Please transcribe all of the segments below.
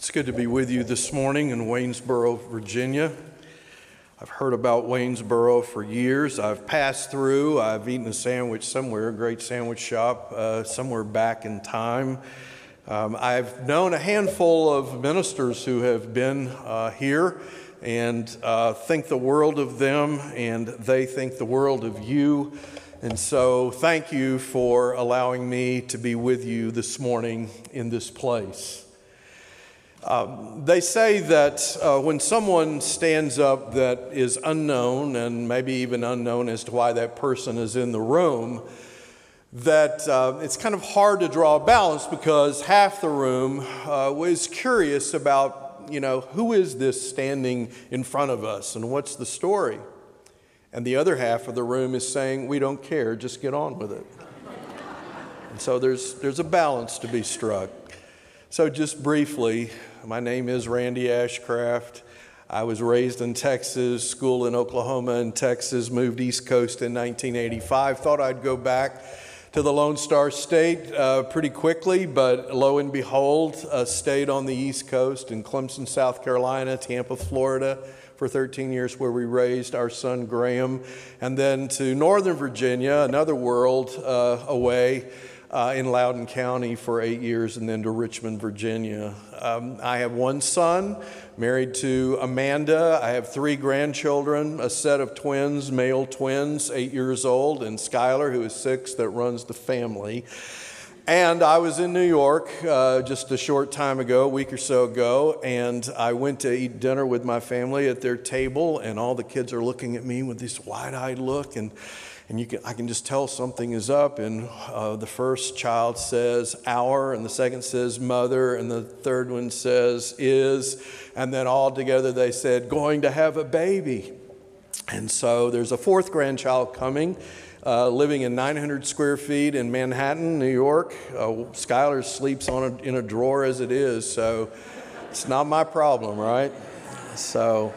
It's good to be with you this morning in Waynesboro, Virginia. I've heard about Waynesboro for years. I've passed through, I've eaten a sandwich somewhere, a great sandwich shop, uh, somewhere back in time. Um, I've known a handful of ministers who have been uh, here and uh, think the world of them, and they think the world of you. And so, thank you for allowing me to be with you this morning in this place. Um, they say that uh, when someone stands up that is unknown, and maybe even unknown as to why that person is in the room, that uh, it's kind of hard to draw a balance because half the room uh, was curious about, you know, who is this standing in front of us and what's the story? And the other half of the room is saying, we don't care, just get on with it. and so there's, there's a balance to be struck. So, just briefly, my name is Randy Ashcraft. I was raised in Texas, school in Oklahoma and Texas, moved East Coast in 1985. Thought I'd go back to the Lone Star State uh, pretty quickly, but lo and behold, uh, stayed on the East Coast in Clemson, South Carolina, Tampa, Florida for 13 years, where we raised our son Graham, and then to Northern Virginia, another world uh, away uh, in Loudoun County for eight years, and then to Richmond, Virginia. Um, I have one son, married to Amanda. I have three grandchildren, a set of twins, male twins, eight years old, and Skylar, who is six, that runs the family. And I was in New York uh, just a short time ago, a week or so ago, and I went to eat dinner with my family at their table, and all the kids are looking at me with this wide eyed look. And and you can, I can just tell something is up. And uh, the first child says our, and the second says mother, and the third one says is, and then all together they said going to have a baby. And so there's a fourth grandchild coming. Uh, living in 900 square feet in Manhattan, New York. Uh, Skylar sleeps on a, in a drawer as it is, so it's not my problem, right? So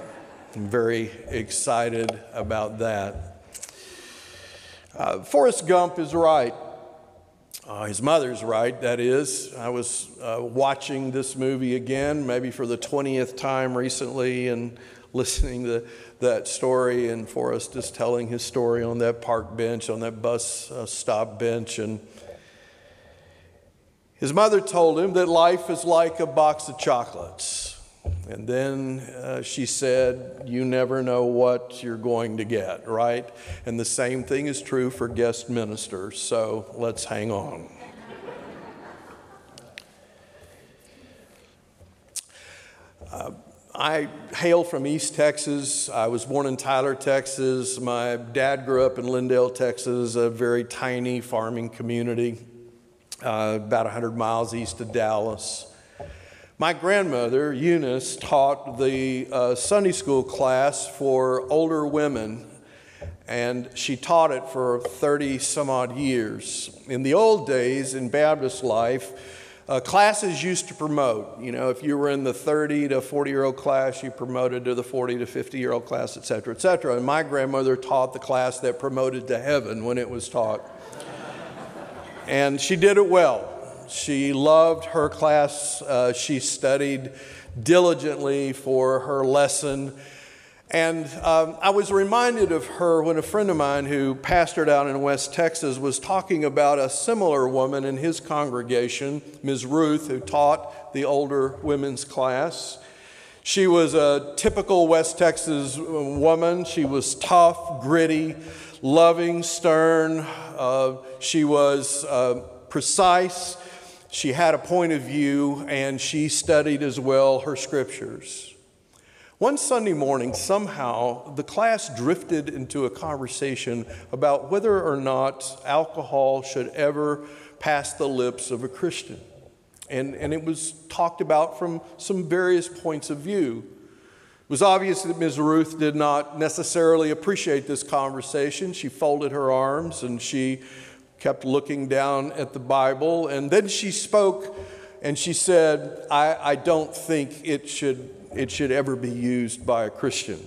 I'm very excited about that. Uh, Forrest Gump is right. Uh, his mother's right, that is. I was uh, watching this movie again, maybe for the 20th time recently, and listening to that story, and Forrest is telling his story on that park bench, on that bus uh, stop bench. And his mother told him that life is like a box of chocolates. And then uh, she said, You never know what you're going to get, right? And the same thing is true for guest ministers, so let's hang on. Uh, I hail from East Texas. I was born in Tyler, Texas. My dad grew up in Lindale, Texas, a very tiny farming community, uh, about 100 miles east of Dallas. My grandmother, Eunice, taught the uh, Sunday school class for older women, and she taught it for 30 some odd years. In the old days, in Baptist life, uh, classes used to promote. You know, if you were in the 30 to 40 year old class, you promoted to the 40 to 50 year old class, et cetera, et cetera. And my grandmother taught the class that promoted to heaven when it was taught. and she did it well. She loved her class. Uh, she studied diligently for her lesson. And um, I was reminded of her when a friend of mine who pastored out in West Texas was talking about a similar woman in his congregation, Ms. Ruth, who taught the older women's class. She was a typical West Texas woman. She was tough, gritty, loving, stern. Uh, she was uh, precise. She had a point of view and she studied as well her scriptures. One Sunday morning, somehow, the class drifted into a conversation about whether or not alcohol should ever pass the lips of a Christian. And, and it was talked about from some various points of view. It was obvious that Ms. Ruth did not necessarily appreciate this conversation. She folded her arms and she kept looking down at the Bible. And then she spoke and she said, I, I don't think it should, it should ever be used by a Christian.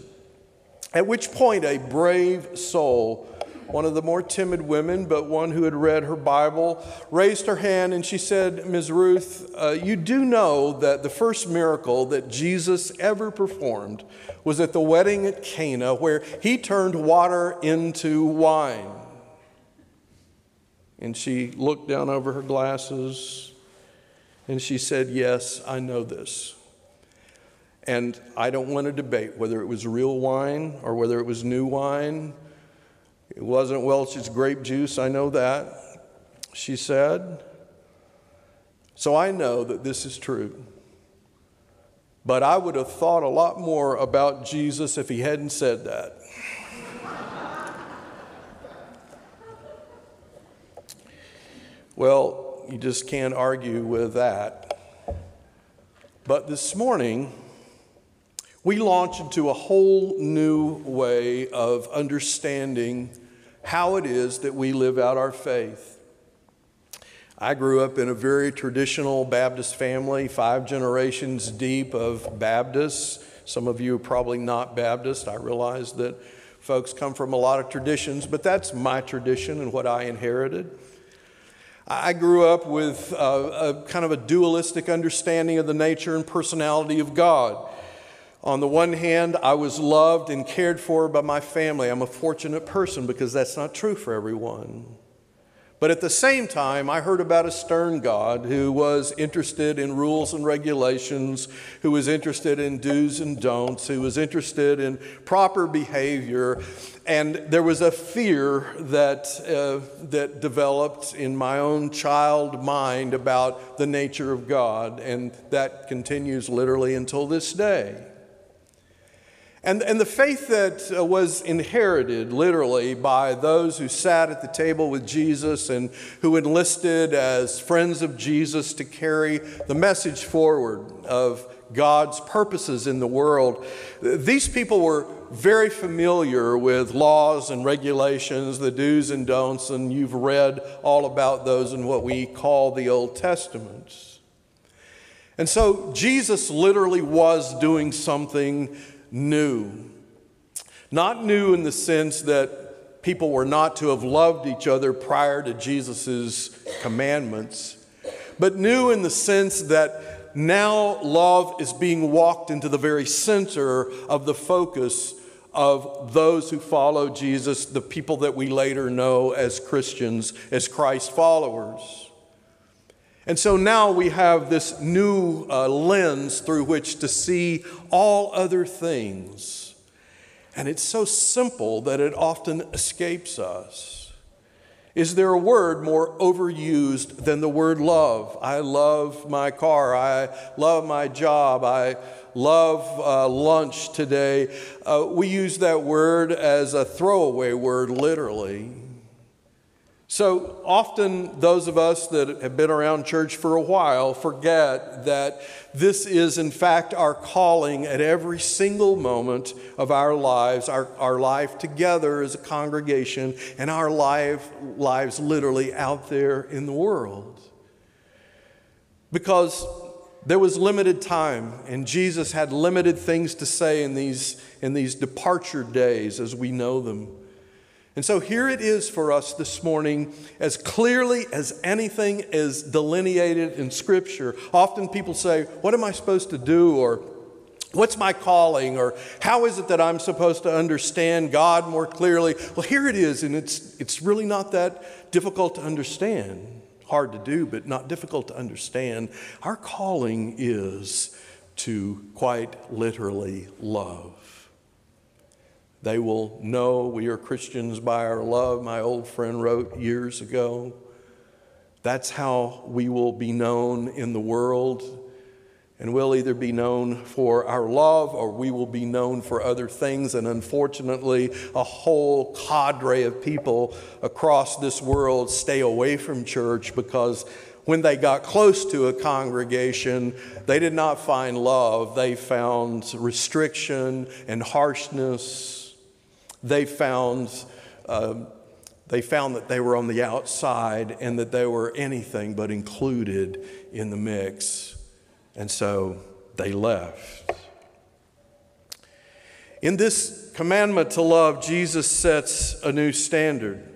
At which point, a brave soul one of the more timid women, but one who had read her Bible, raised her hand and she said, Ms. Ruth, uh, you do know that the first miracle that Jesus ever performed was at the wedding at Cana, where he turned water into wine. And she looked down over her glasses and she said, Yes, I know this. And I don't want to debate whether it was real wine or whether it was new wine. It wasn't Welch's grape juice, I know that, she said. So I know that this is true. But I would have thought a lot more about Jesus if he hadn't said that. Well, you just can't argue with that. But this morning, we launch into a whole new way of understanding how it is that we live out our faith. I grew up in a very traditional Baptist family, five generations deep of Baptists. Some of you are probably not Baptist. I realize that folks come from a lot of traditions, but that's my tradition and what I inherited. I grew up with a, a kind of a dualistic understanding of the nature and personality of God. On the one hand, I was loved and cared for by my family. I'm a fortunate person because that's not true for everyone. But at the same time, I heard about a stern God who was interested in rules and regulations, who was interested in do's and don'ts, who was interested in proper behavior. And there was a fear that, uh, that developed in my own child mind about the nature of God, and that continues literally until this day. And, and the faith that uh, was inherited literally by those who sat at the table with Jesus and who enlisted as friends of Jesus to carry the message forward of God's purposes in the world. These people were very familiar with laws and regulations, the do's and don'ts, and you've read all about those in what we call the Old Testament. And so Jesus literally was doing something new. Not new in the sense that people were not to have loved each other prior to Jesus' commandments, but new in the sense that now love is being walked into the very center of the focus of those who follow Jesus, the people that we later know as Christians, as Christ followers. And so now we have this new uh, lens through which to see all other things. And it's so simple that it often escapes us. Is there a word more overused than the word love? I love my car. I love my job. I love uh, lunch today. Uh, we use that word as a throwaway word, literally. So often, those of us that have been around church for a while forget that this is, in fact, our calling at every single moment of our lives, our, our life together as a congregation, and our life, lives literally out there in the world. Because there was limited time, and Jesus had limited things to say in these, in these departure days as we know them. And so here it is for us this morning, as clearly as anything is delineated in Scripture. Often people say, What am I supposed to do? or What's my calling? Or how is it that I'm supposed to understand God more clearly? Well, here it is, and it's, it's really not that difficult to understand. Hard to do, but not difficult to understand. Our calling is to quite literally love. They will know we are Christians by our love, my old friend wrote years ago. That's how we will be known in the world. And we'll either be known for our love or we will be known for other things. And unfortunately, a whole cadre of people across this world stay away from church because when they got close to a congregation, they did not find love. They found restriction and harshness they found, uh, they found that they were on the outside and that they were anything but included in the mix. And so they left. In this commandment to love, Jesus sets a new standard.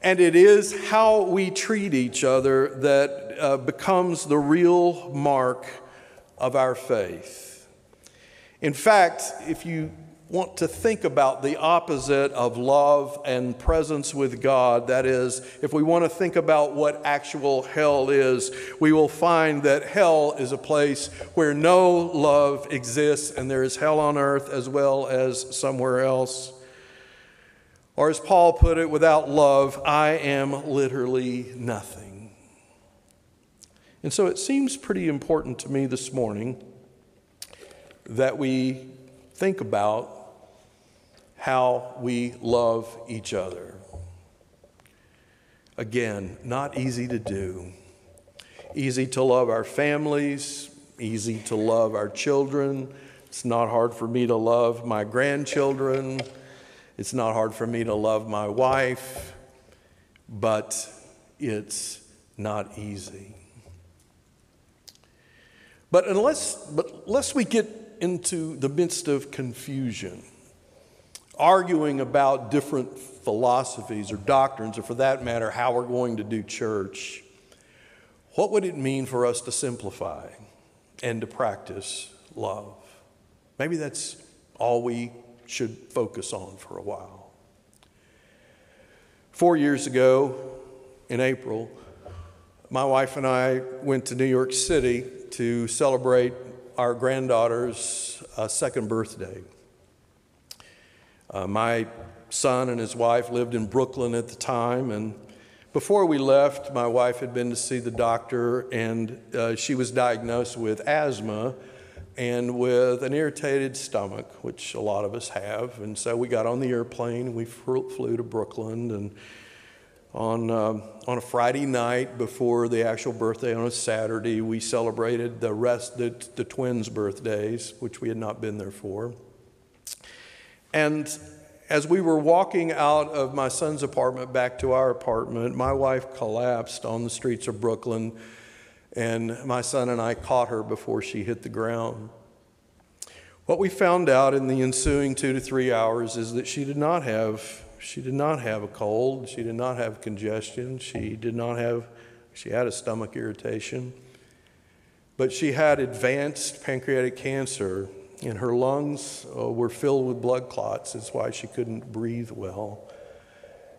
And it is how we treat each other that uh, becomes the real mark of our faith. In fact, if you want to think about the opposite of love and presence with God, that is, if we want to think about what actual hell is, we will find that hell is a place where no love exists and there is hell on earth as well as somewhere else. Or as Paul put it, without love, I am literally nothing. And so it seems pretty important to me this morning that we think about how we love each other. Again, not easy to do. Easy to love our families, easy to love our children. It's not hard for me to love my grandchildren. It's not hard for me to love my wife, but it's not easy. But unless, but unless we get into the midst of confusion, arguing about different philosophies or doctrines, or for that matter, how we're going to do church, what would it mean for us to simplify and to practice love? Maybe that's all we should focus on for a while. Four years ago, in April, my wife and I went to New York City to celebrate our granddaughter's uh, second birthday. Uh, my son and his wife lived in Brooklyn at the time, and before we left, my wife had been to see the doctor, and uh, she was diagnosed with asthma and with an irritated stomach, which a lot of us have. And so we got on the airplane, we flew to Brooklyn, and on, um, on a Friday night before the actual birthday on a Saturday, we celebrated the rest, the, the twins' birthdays, which we had not been there for. And as we were walking out of my son's apartment back to our apartment, my wife collapsed on the streets of Brooklyn and my son and I caught her before she hit the ground. What we found out in the ensuing two to three hours is that she did not have she did not have a cold, she did not have congestion, she did not have she had a stomach irritation, but she had advanced pancreatic cancer and her lungs uh, were filled with blood clots. That's why she couldn't breathe well.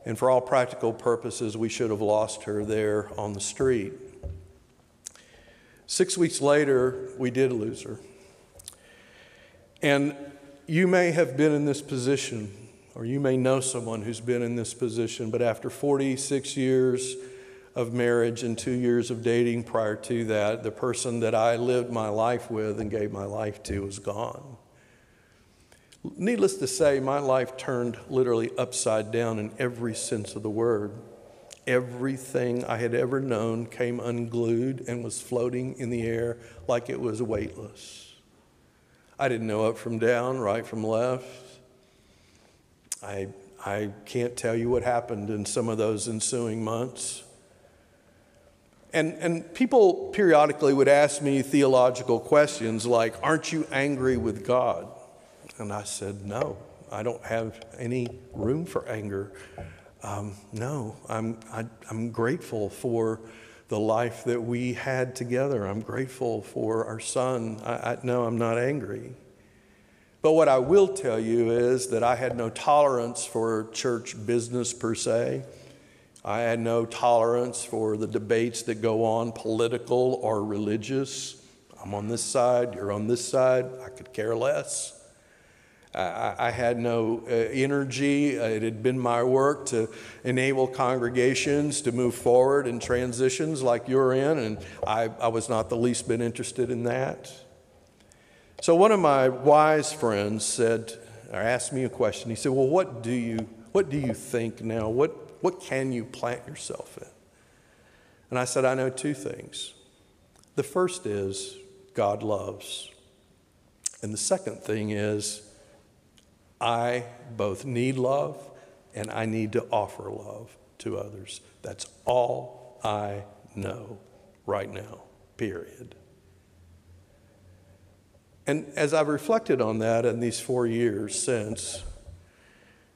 And for all practical purposes, we should have lost her there on the street. Six weeks later, we did lose her. And you may have been in this position, or you may know someone who's been in this position, but after 46 years of marriage and two years of dating prior to that, the person that I lived my life with and gave my life to was gone. Needless to say, my life turned literally upside down in every sense of the word. Everything I had ever known came unglued and was floating in the air like it was weightless. I didn't know up from down, right from left. I, I can't tell you what happened in some of those ensuing months. And, and people periodically would ask me theological questions like, Aren't you angry with God? And I said, No, I don't have any room for anger. Um, no, I'm, I, i am grateful for the life that we had together. I'm grateful for our son. I, I, no, I'm not angry. But what I will tell you is that I had no tolerance for church business per se. I had no tolerance for the debates that go on, political or religious. I'm on this side, you're on this side. I could care less. I, I had no uh, energy. Uh, it had been my work to enable congregations to move forward in transitions like you're in, and I, I was not the least bit interested in that. So one of my wise friends said, or asked me a question. He said, "Well, what do you what do you think now? What what can you plant yourself in?" And I said, "I know two things. The first is God loves, and the second thing is." I both need love and I need to offer love to others. That's all I know right now, period. And as I've reflected on that in these four years since,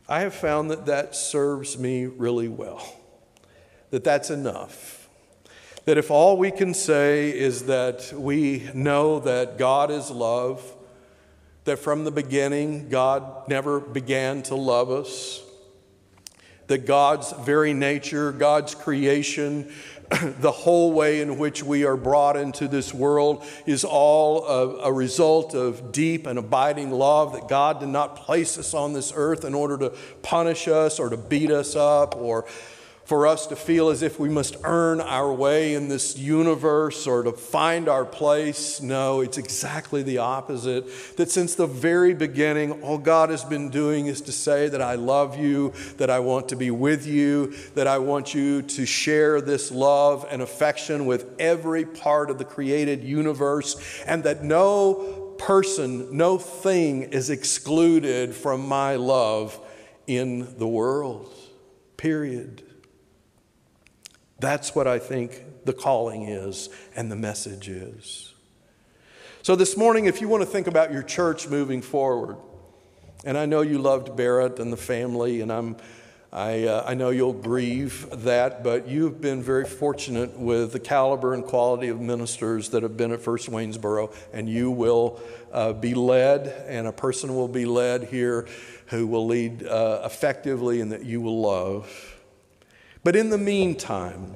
I have found that that serves me really well, that that's enough. That if all we can say is that we know that God is love, that from the beginning God never began to love us, that God's very nature, God's creation, the whole way in which we are brought into this world is all a, a, result of deep and abiding love, that God did not place us on this earth in order to punish us or to beat us up or for us to feel as if we must earn our way in this universe or to find our place. No, it's exactly the opposite. That since the very beginning, all God has been doing is to say that I love you, that I want to be with you, that I want you to share this love and affection with every part of the created universe, and that no person, no thing is excluded from my love in the world. Period. That's what I think the calling is and the message is. So, this morning, if you want to think about your church moving forward, and I know you loved Barrett and the family, and I'm, I, uh, I know you'll grieve that, but you've been very fortunate with the caliber and quality of ministers that have been at First Waynesboro, and you will uh, be led, and a person will be led here who will lead uh, effectively and that you will love. But in the meantime,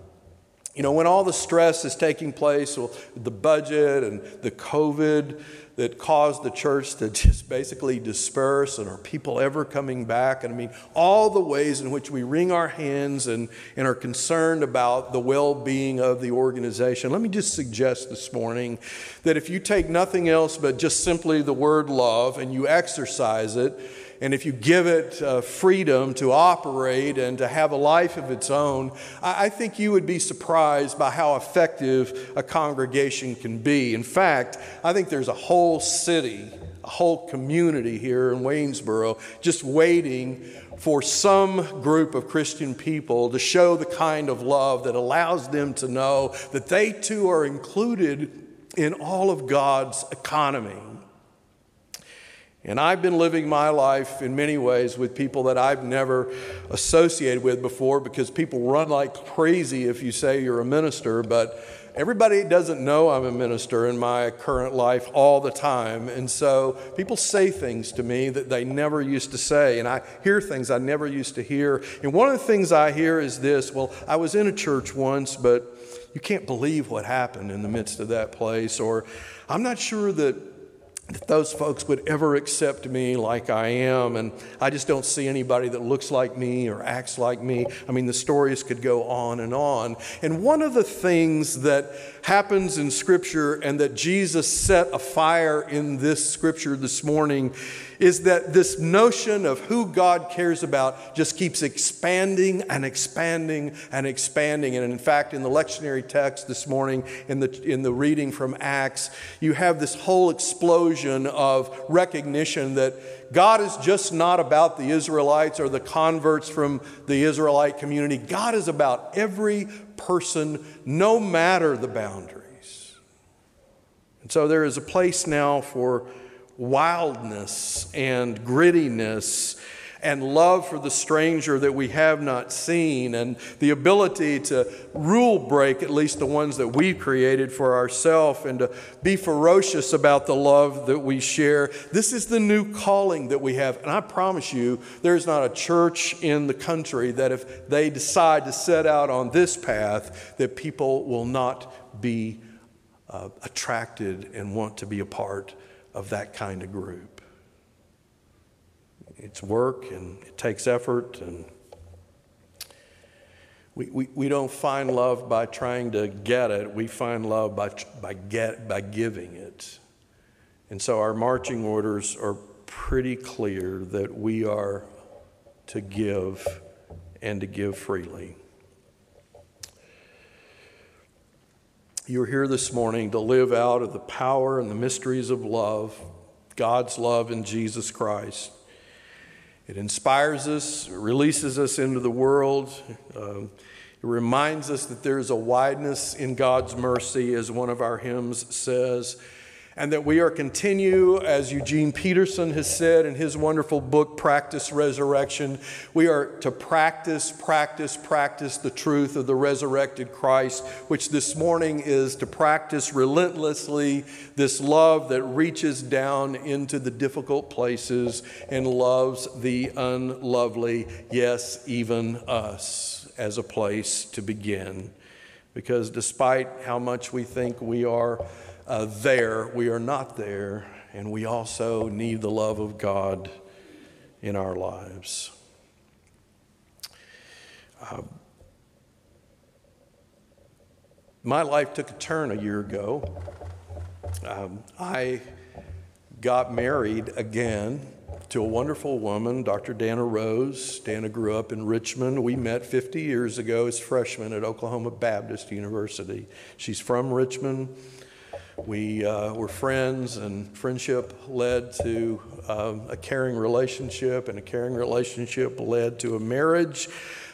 you know, when all the stress is taking place, well, the budget and the COVID that caused the church to just basically disperse, and are people ever coming back? And I mean, all the ways in which we wring our hands and, and are concerned about the well being of the organization. Let me just suggest this morning that if you take nothing else but just simply the word love and you exercise it, and if you give it uh, freedom to operate and to have a life of its own, I, I think you would be surprised by how effective a congregation can be. In fact, I think there's a whole city, a whole community here in Waynesboro just waiting for some group of Christian people to show the kind of love that allows them to know that they too are included in all of God's economy. And I've been living my life in many ways with people that I've never associated with before because people run like crazy if you say you're a minister, but everybody doesn't know I'm a minister in my current life all the time. And so people say things to me that they never used to say, and I hear things I never used to hear. And one of the things I hear is this well, I was in a church once, but you can't believe what happened in the midst of that place, or I'm not sure that that those folks would ever accept me like I am. And I just don't see anybody that looks like me or acts like me. I mean, the stories could go on and on. And one of the things that happens in Scripture and that Jesus set afire in this Scripture this morning is that this notion of who God cares about just keeps expanding and expanding and expanding. And in fact, in the lectionary text this morning, in the, in the reading from Acts, you have this whole explosion of recognition that God is just not about the Israelites or the converts from the Israelite community. God is about every person, no matter the boundaries. And so there is a place now for wildness and grittiness and love for the stranger that we have not seen, and the ability to rule break at least the ones that we've created for ourselves, and to be ferocious about the love that we share. This is the new calling that we have. And I promise you, there's not a church in the country that if they decide to set out on this path, that people will not be uh, attracted and want to be a part of that kind of group. It's work and it takes effort, and we, we, we don't find love by trying to get it, we find love by, by, get, by giving it. And so our marching orders are pretty clear that we are to give and to give freely. You're here this morning to live out of the power and the mysteries of love, God's love in Jesus Christ. It inspires us, it releases us into the world. Uh, it reminds us that there is a wideness in God's mercy, as one of our hymns says. And that we are continue, as Eugene Peterson has said in his wonderful book, Practice Resurrection, we are to practice, practice, practice the truth of the resurrected Christ, which this morning is to practice relentlessly this love that reaches down into the difficult places and loves the unlovely, yes, even us, as a place to begin. Because despite how much we think we are, uh, there, we are not there, and we also need the love of God in our lives. Uh, my life took a turn a year ago. Um, I got married again to a wonderful woman, Dr. Dana Rose. Dana grew up in Richmond. We met 50 years ago as freshmen at Oklahoma Baptist University. She's from Richmond. We uh, were friends, and friendship led to um, a caring relationship, and a caring relationship led to a marriage.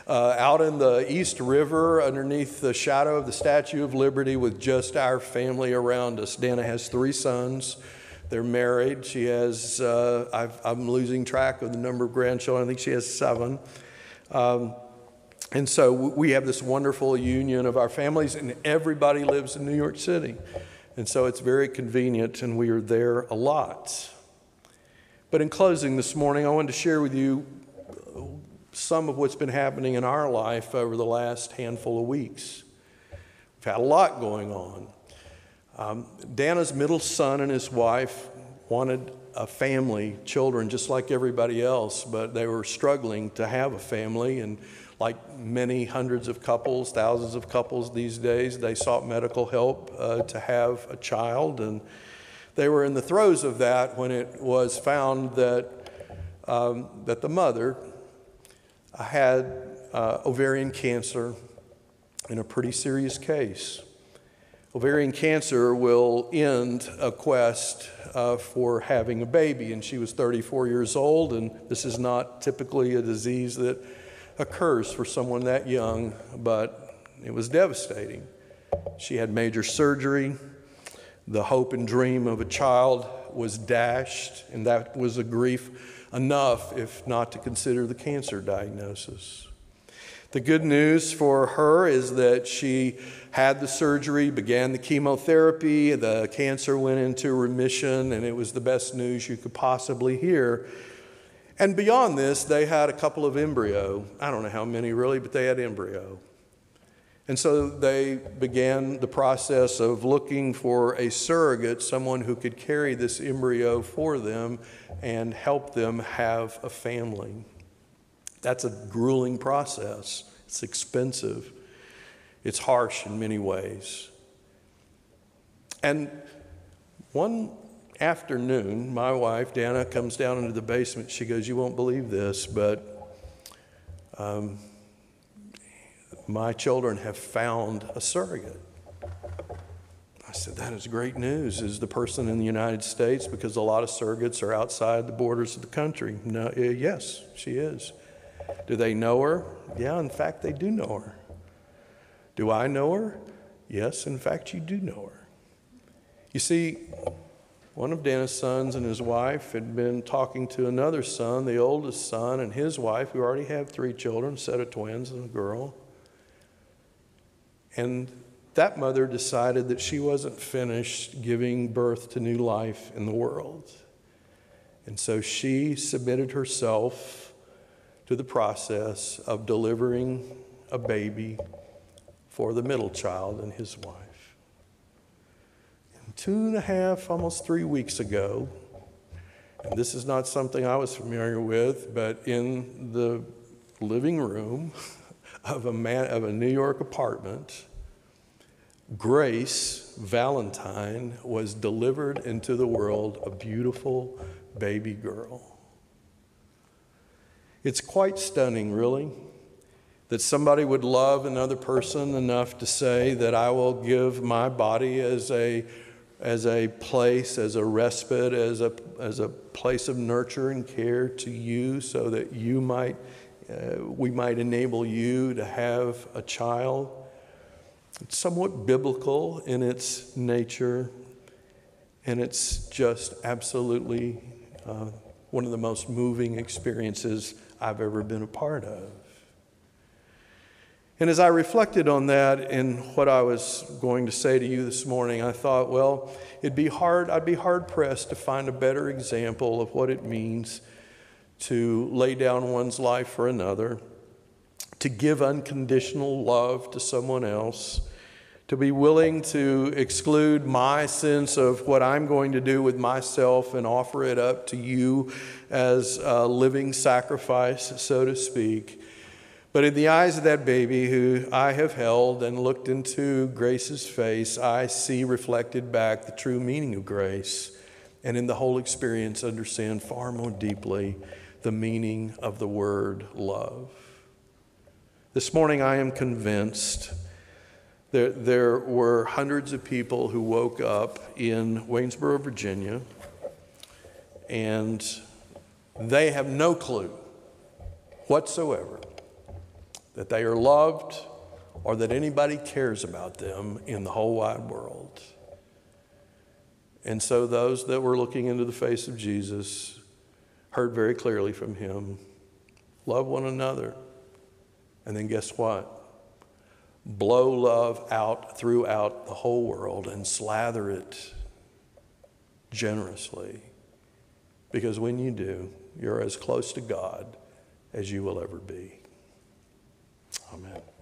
Uh, out in the East River, underneath the shadow of the Statue of Liberty, with just our family around us. Dana has three sons. They're married. She has, uh, i am losing track of the number of grandchildren. I think she has seven. Um, and so we have this wonderful union of our families, and everybody lives in New York City. And so it's very convenient, and we are there a lot. But in closing this morning, I wanted to share with you some of what's been happening in our life over the last handful of weeks. We've had a lot going on. Um, Dana's middle son and his wife wanted a family, children, just like everybody else, but they were struggling to have a family. And like many hundreds of couples, thousands of couples these days, they sought medical help uh, to have a child. And they were in the throes of that when it was found that, um, that the mother had uh, ovarian cancer in a pretty serious case. Ovarian cancer will end a quest uh, for having a baby, and she was 34 years old, and this is not typically a disease that occurs for someone that young, but it was devastating. She had major surgery. The hope and dream of a child was dashed, and that was a grief enough, if not to consider the cancer diagnosis. The good news for her is that she had the surgery, began the chemotherapy, the cancer went into remission, and it was the best news you could possibly hear. And beyond this, they had a couple of embryo. I don't know how many really, but they had embryo. And so they began the process of looking for a surrogate, someone who could carry this embryo for them and help them have a family. That's a grueling process, it's expensive, it's harsh in many ways. And one afternoon, my wife, Dana, comes down into the basement. She goes, You won't believe this, but um, my children have found a surrogate. I said, That is great news. Is the person in the United States? Because a lot of surrogates are outside the borders of the country. No, uh, yes, she is. Do they know her? Yeah, in fact, they do know her. Do I know her? Yes, in fact, you do know her. You see, one of Dana's sons and his wife had been talking to another son, the oldest son, and his wife, who already had three children, a set of twins and a girl. And that mother decided that she wasn't finished giving birth to new life in the world. And so she submitted herself to the process of delivering a baby for the middle child and his wife two and a half, almost three weeks ago, and this is not something I was familiar with, but in the living room of a, man, of a New York apartment, Grace Valentine was delivered into the world a beautiful baby girl. It's quite stunning, really, that somebody would love another person enough to say that I will give my body as a as a place, as a respite, as a, as a place of nurture and care to you so that you might, uh, we might enable you to have a child. It's somewhat biblical in its nature. And it's just absolutely uh, one of the most moving experiences I've ever been a part of. And as I reflected on that and what I was going to say to you this morning, I thought, well, it'd be hard, I'd be hard pressed to find a better example of what it means to lay down one's life for another, to give unconditional love to someone else, to be willing to exclude my sense of what I'm going to do with myself and offer it up to you as a living sacrifice, so to speak but in the eyes of that baby who I have held and looked into Grace's face, I see reflected back the true meaning of grace. And in the whole experience, understand far more deeply the meaning of the word love. This morning, I am convinced that there were hundreds of people who woke up in Waynesboro, Virginia, and they have no clue whatsoever that they are loved, or that anybody cares about them in the whole wide world. And so those that were looking into the face of Jesus heard very clearly from him love one another. And then guess what? Blow love out throughout the whole world and slather it generously. Because when you do, you're as close to God as you will ever be. Amen.